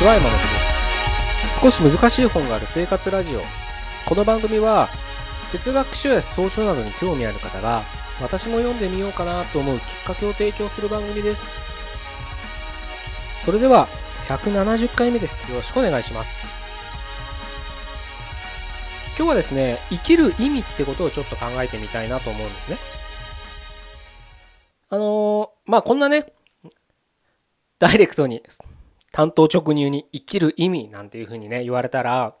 ちは、山本です。少し難しい本がある生活ラジオ。この番組は、哲学書や草書などに興味ある方が、私も読んでみようかなと思うきっかけを提供する番組です。それでは、170回目です。よろしくお願いします。今日はですね、生きる意味ってことをちょっと考えてみたいなと思うんですね。あのーまあこんなね、ダイレクトに単刀直入に生きる意味なんていうふうにね言われたら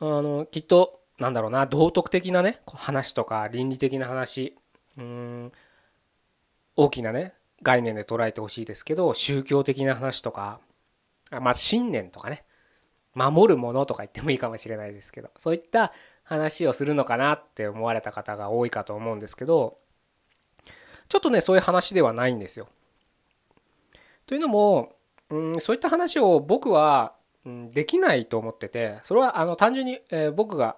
あのきっとなんだろうな道徳的なね話とか倫理的な話うん大きなね概念で捉えてほしいですけど宗教的な話とかあまあ信念とかね守るものとか言ってもいいかもしれないですけどそういった話をするのかなって思われた方が多いかと思うんですけどちょっとねそういう話ではないんですよ。というのも、うん、そういった話を僕は、うん、できないと思っててそれはあの単純に、えー僕が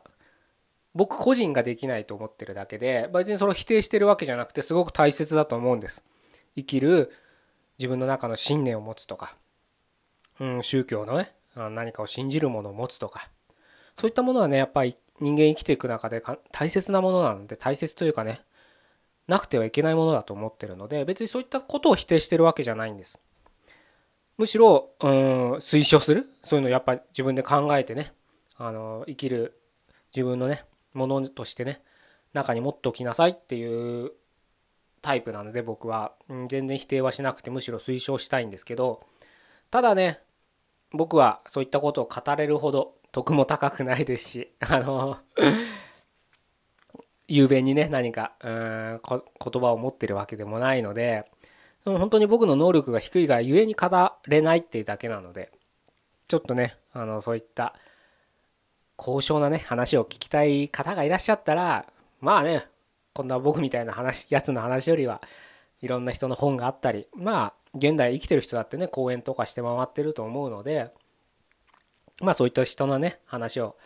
僕個人ができないと思ってるだけで別にそれを否定してるわけじゃなくてすごく大切だと思うんです。生きる自分の中の信念を持つとか、うん、宗教のねあ何かを信じるものを持つとかそういったものはねやっぱり人間生きていく中でか大切なものなので大切というかねなくてはいけないものだと思ってるので別にそういったことを否定してるわけじゃないんです。むしろうん推奨する？そういうのやっぱ自分で考えてねあの生きる自分のねものとしてね中に持っておきなさいっていうタイプなので僕は、うん、全然否定はしなくてむしろ推奨したいんですけどただね僕はそういったことを語れるほど得も高くないですしあの 雄弁にね何かうん 言葉を持ってるわけでもないので本当に僕の能力が低いがゆえに語れないっていうだけなのでちょっとねあのそういった高尚なね話を聞きたい方がいらっしゃったらまあねこんな僕みたいな話やつの話よりはいろんな人の本があったりまあ現代生きてる人だってね講演とかして回ってると思うのでまあそういった人のね話を、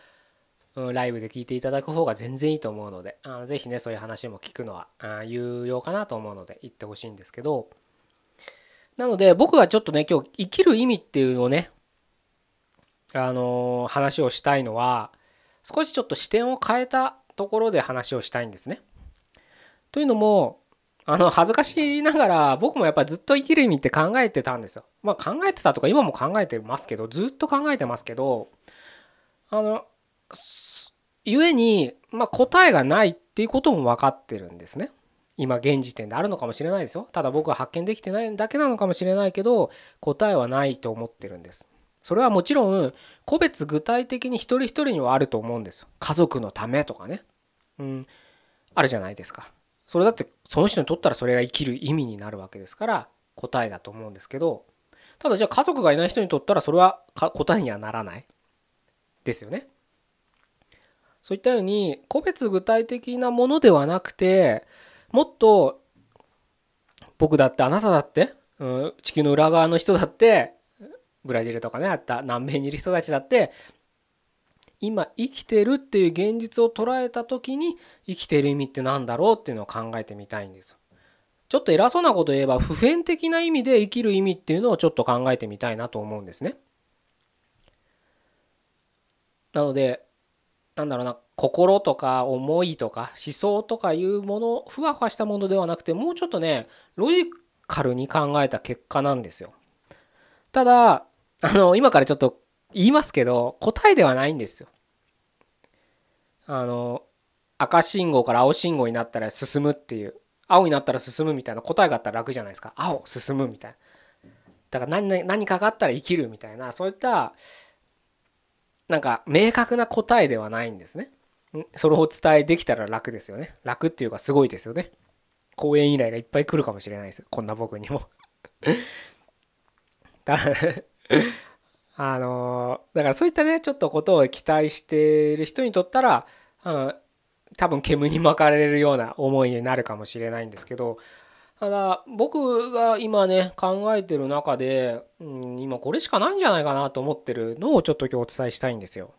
うん、ライブで聞いていただく方が全然いいと思うのであぜひねそういう話も聞くのはあ有用かなと思うので言ってほしいんですけどなので僕はちょっとね今日生きる意味っていうのをねあの話をしたいのは少しちょっと視点を変えたところで話をしたいんですね。というのもあの恥ずかしながら僕もやっぱりずっと生きる意味って考えてたんですよ。まあ考えてたとか今も考えてますけどずっと考えてますけどあのゆえに、まあ、答えがないっていうことも分かってるんですね。今現時点であるのかもしれないですよ。ただ僕は発見できてないだけなのかもしれないけど答えはないと思ってるんです。それはもちろん個別具体的に一人一人にはあると思うんですよ。家族のためとかね。うん、あるじゃないですか。それだってその人にとったらそれが生きる意味になるわけですから答えだと思うんですけどただじゃあ家族がいない人にとったらそれは答えにはならないですよね。そういったように個別具体的なものではなくてもっと僕だってあなただって、うん、地球の裏側の人だってブラジルとかねあった南米にいる人たちだって今生きてるっていう現実を捉えた時に生きてる意味って何だろうっていうのを考えてみたいんですちょっと偉そうなこと言えば普遍的な意味で生きる意味っていうのをちょっと考えてみたいなと思うんですね。なのでなんだろうな心とか思いとか思想とかいうものふわふわしたものではなくてもうちょっとねロジカルに考えた結果なんですよ。ただあの今からちょっと言いますけど答えではないんですよ。あの赤信号から青信号になったら進むっていう青になったら進むみたいな答えがあったら楽じゃないですか。青進むみたいな。だから何何かがあったら生きるみたいなそういったなんか明確な答えではないんですね。それをお伝えできたら楽ですよね。楽っていうかすごいですよね。講演依頼がいっぱい来るかもしれないですこんな僕にも。だ あのだからそういったねちょっとことを期待している人にとったら、うん、多分煙に巻かれるような思いになるかもしれないんですけどただ僕が今ね考えてる中で、うん、今これしかないんじゃないかなと思ってるのをちょっと今日お伝えしたいんですよ。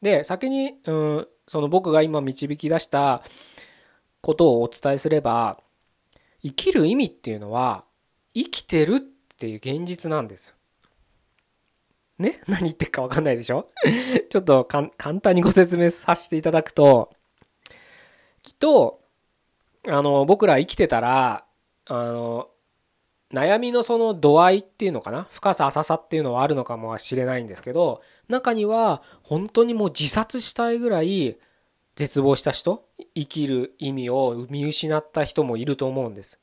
で先に、うん、その僕が今導き出したことをお伝えすれば生きる意味っていうのは生きてるっていう現実なんですよ。ね？何言ってるか分かんないでしょ？ちょっと簡単にご説明させていただくときっとあの僕ら生きてたらあの悩みのその度合いっていうのかな？深さ浅さっていうのはあるのかもしれないんですけど中には本当にもう自殺したいぐらい絶望した人生きる意味を見失った人もいると思うんです。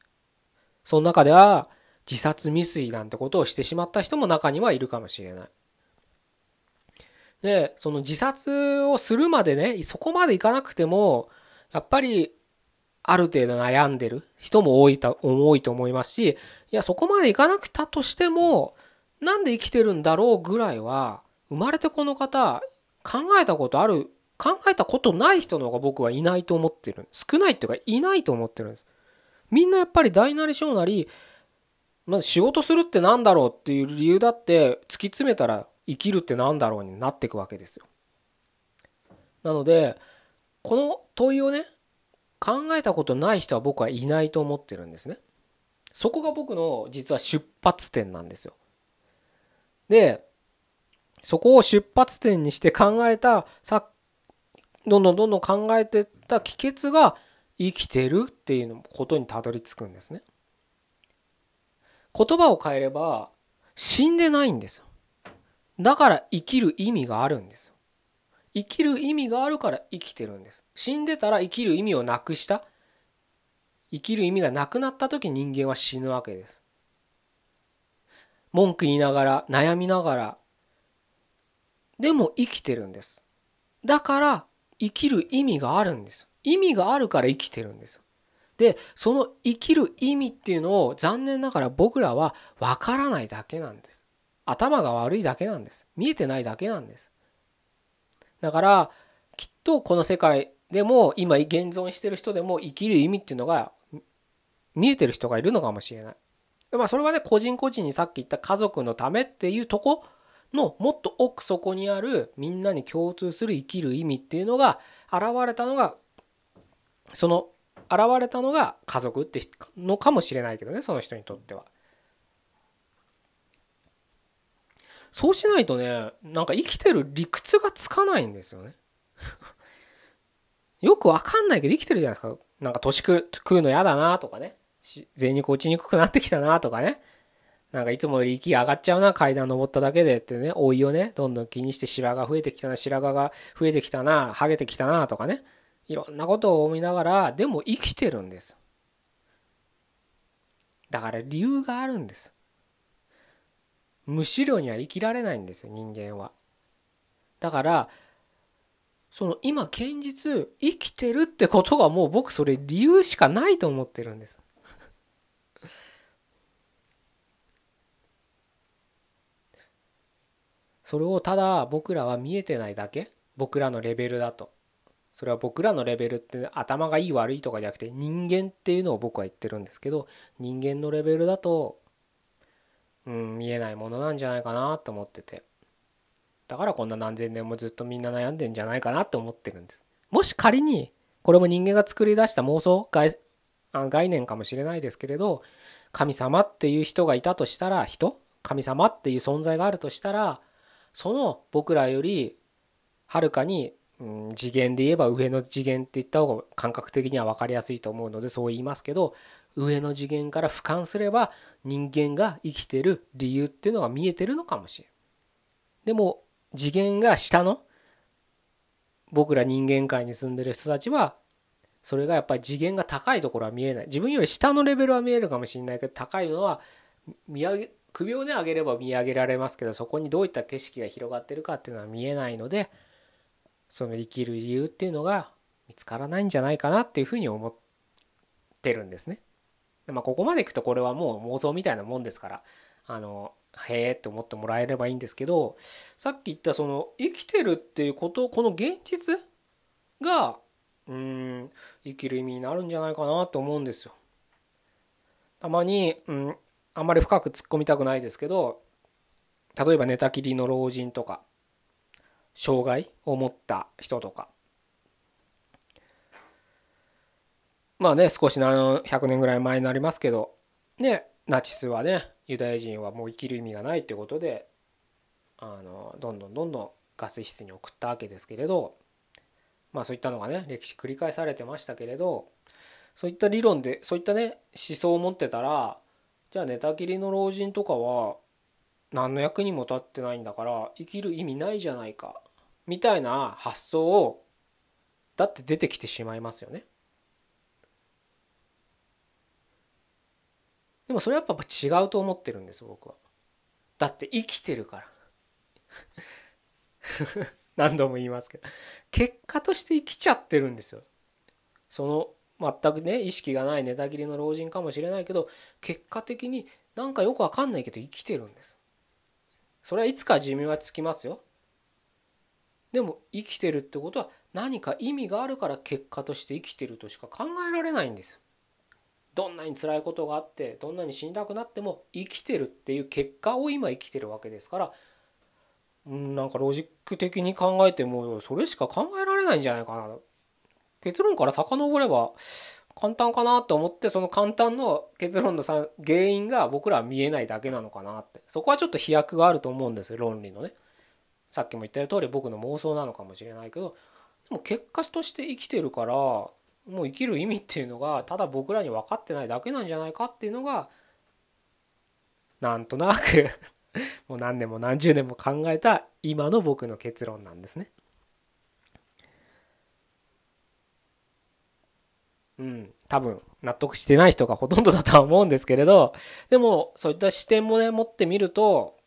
その中では自殺未遂なんてことをしてしまった人も中にはいるかもしれない。でその自殺をするまでねそこまでいかなくてもやっぱりある程度悩んでる人も多いと多いと思いますしいやそこまでいかなくたとしてもなんで生きてるんだろうぐらいは生まれてこの方考えたことある考えたことない人の方が僕はいないと思ってる。少ないっていうかいないと思ってるんです。みんなやっぱり大なり小なりまず仕事するって何だろうっていう理由だって突き詰めたら生きるって何だろうになっていくわけですよ。なのでこの問いをね考えたことない人は僕はいないと思ってるんですねそこが僕の実は出発点なんですよでそこを出発点にして考えたさどんどんどんどん考えてった帰結が生きてるっていうことにたどり着くんですね。言葉を変えれば死んでないんですよ。だから生きる意味があるんですよ。生きる意味があるから生きてるんです。死んでたら生きる意味をなくした？生きる意味がなくなった時人間は死ぬわけです。文句言いながら悩みながらでも生きてるんです。だから生きる意味があるんです。意味があるから生きてるんです。で、その生きる意味っていうのを残念ながら僕らはわからないだけなんです。頭が悪いだけなんです。見えてないだけなんです。だからきっとこの世界でも今現存してる人でも生きる意味っていうのが見えてる人がいるのかもしれない。まあそれはね個人個人にさっき言った家族のためっていうとこのもっと奥底にあるみんなに共通する生きる意味っていうのが現れたのがその現れたのが家族ってのかもしれないけどねその人にとっては。そうしないとねなんか生きてる理屈がつかないんですよね。よくわかんないけど生きてるじゃないですか。なんか年食うの嫌だなとかね。全肉落ちにくくなってきたなとかね。なんかいつもより息上がっちゃうな階段登っただけでってね老いをねどんどん気にして白髪増えてきたな白髪が増えてきたなハゲてきたなとかねいろんなことを思いながらでも生きてるんですだから理由があるんです無資料には生きられないんですよ人間は。だからその今現実生きてるってことがもう僕それ理由しかないと思ってるんです。それをただ僕らは見えてないだけ？僕らのレベルだと。それは僕らのレベルって頭がいい悪いとかじゃなくて人間っていうのを僕は言ってるんですけど人間のレベルだとうん見えないものなんじゃないかなと思ってて。だからこんな何千年もずっとみんな悩んでんじゃないかなって思ってるんです。もし仮にこれも人間が作り出した妄想概念かもしれないですけれど神様っていう人がいたとしたら人？神様っていう存在があるとしたらその僕らよりはるかに、うん、次元で言えば上の次元って言った方が感覚的には分かりやすいと思うのでそう言いますけど上の次元から俯瞰すれば人間が生きてる理由っていうのが見えてるのかもしれん。でも次元が下の僕ら人間界に住んでる人たちはそれがやっぱり次元が高いところは見えない自分より下のレベルは見えるかもしれないけど高いのは見上げ首をね上げれば見上げられますけどそこにどういった景色が広がってるかっていうのは見えないのでその生きる理由っていうのが見つからないんじゃないかなっていうふうに思ってるんですね。まあ、ここまでいくとこれはもう妄想みたいなもんですからあのへえって思ってもらえればいいんですけどさっき言ったその生きてるっていうことこの現実がうん生きる意味になるんじゃないかなと思うんですよ。たまに、うん、あんまり深く突っ込みたくないですけど例えば寝たきりの老人とか障害を持った人とかまあね少し何100年ぐらい前になりますけどねナチスはねユダヤ人はもう生きる意味がないってことであのどんどんどんどんガス室に送ったわけですけれどまあそういったのがね歴史繰り返されてましたけれどそういった理論でそういったね思想を持ってたらじゃあ寝たきりの老人とかは何の役にも立ってないんだから生きる意味ないじゃないかみたいな発想をだって出てきてしまいますよね。でもそれはやっぱ違うと思ってるんです僕は。だって生きてるから 何度も言いますけど結果として生きちゃってるんですよ。その全くね意識がない寝たきりの老人かもしれないけど結果的になんかよくわかんないけど生きてるんです。それはいつか寿命はつきますよ。でも生きてるってことは何か意味があるから結果として生きてるとしか考えられないんですよ。どんなに辛いことがあってどんなに死にたくなっても生きてるっていう結果を今生きてるわけですからなんかロジック的に考えてもそれしか考えられないんじゃないかな。結論から遡れば簡単かなと思ってその簡単の結論の原因が僕らは見えないだけなのかなって。そこはちょっと飛躍があると思うんですよ論理のね。さっきも言った通り僕の妄想なのかもしれないけどでも結果として生きてるからもう生きる意味っていうのがただ僕らに分かってないだけなんじゃないかっていうのがなんとなく もう何年も何十年も考えた今の僕の結論なんですね。うん、多分納得してない人がほとんどだとは思うんですけれどでもそういった視点もね持ってみると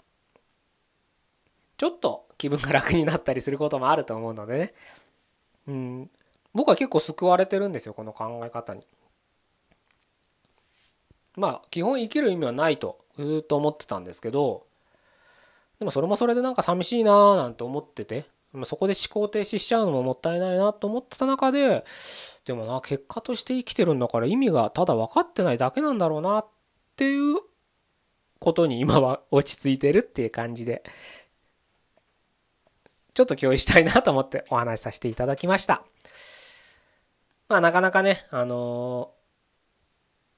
ちょっと気分が楽になったりすることもあると思うのでね、うん、僕は結構救われてるんですよこの考え方に。まあ基本生きる意味はないとずっと思ってたんですけどでもそれもそれでなんか寂しいなーなんて思っててそこで思考停止しちゃうのももったいないなと思ってた中ででもな結果として生きてるんだから意味がただ分かってないだけなんだろうなっていうことに今は落ち着いてるっていう感じでちょっと共有したいなと思ってお話しさせていただきました。まあなかなかね、あの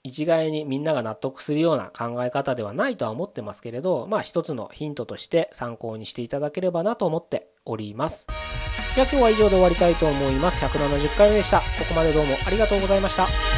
一概にみんなが納得するような考え方ではないとは思ってますけれどまあ一つのヒントとして参考にしていただければなと思っております。では今日は以上で終わりたいと思います。170回目でした。ここまでどうもありがとうございました。